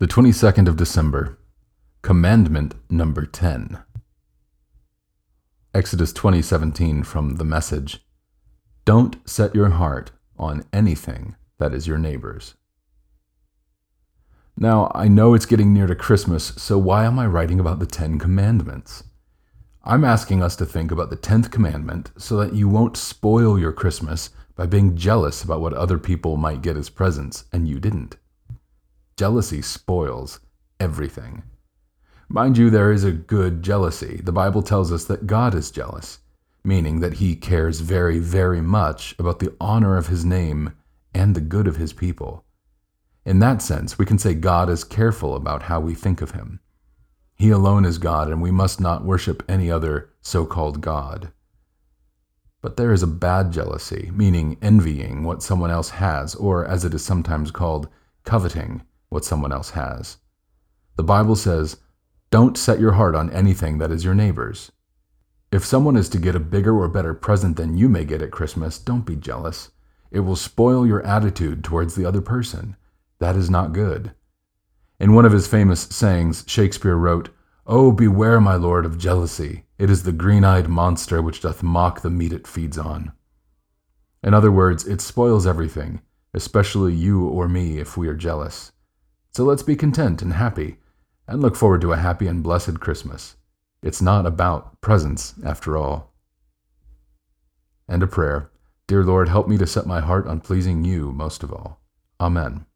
The 22nd of December. Commandment number 10. Exodus 20:17 from the message. Don't set your heart on anything that is your neighbor's. Now, I know it's getting near to Christmas, so why am I writing about the 10 commandments? I'm asking us to think about the 10th commandment so that you won't spoil your Christmas by being jealous about what other people might get as presents and you didn't. Jealousy spoils everything. Mind you, there is a good jealousy. The Bible tells us that God is jealous, meaning that he cares very, very much about the honor of his name and the good of his people. In that sense, we can say God is careful about how we think of him. He alone is God, and we must not worship any other so called God. But there is a bad jealousy, meaning envying what someone else has, or as it is sometimes called, coveting what someone else has. The Bible says, Don't set your heart on anything that is your neighbor's. If someone is to get a bigger or better present than you may get at Christmas, don't be jealous. It will spoil your attitude towards the other person. That is not good. In one of his famous sayings, Shakespeare wrote, Oh, beware, my lord, of jealousy. It is the green eyed monster which doth mock the meat it feeds on. In other words, it spoils everything, especially you or me if we are jealous. So let's be content and happy, and look forward to a happy and blessed Christmas. It's not about presents, after all. And a prayer Dear Lord, help me to set my heart on pleasing you most of all. Amen.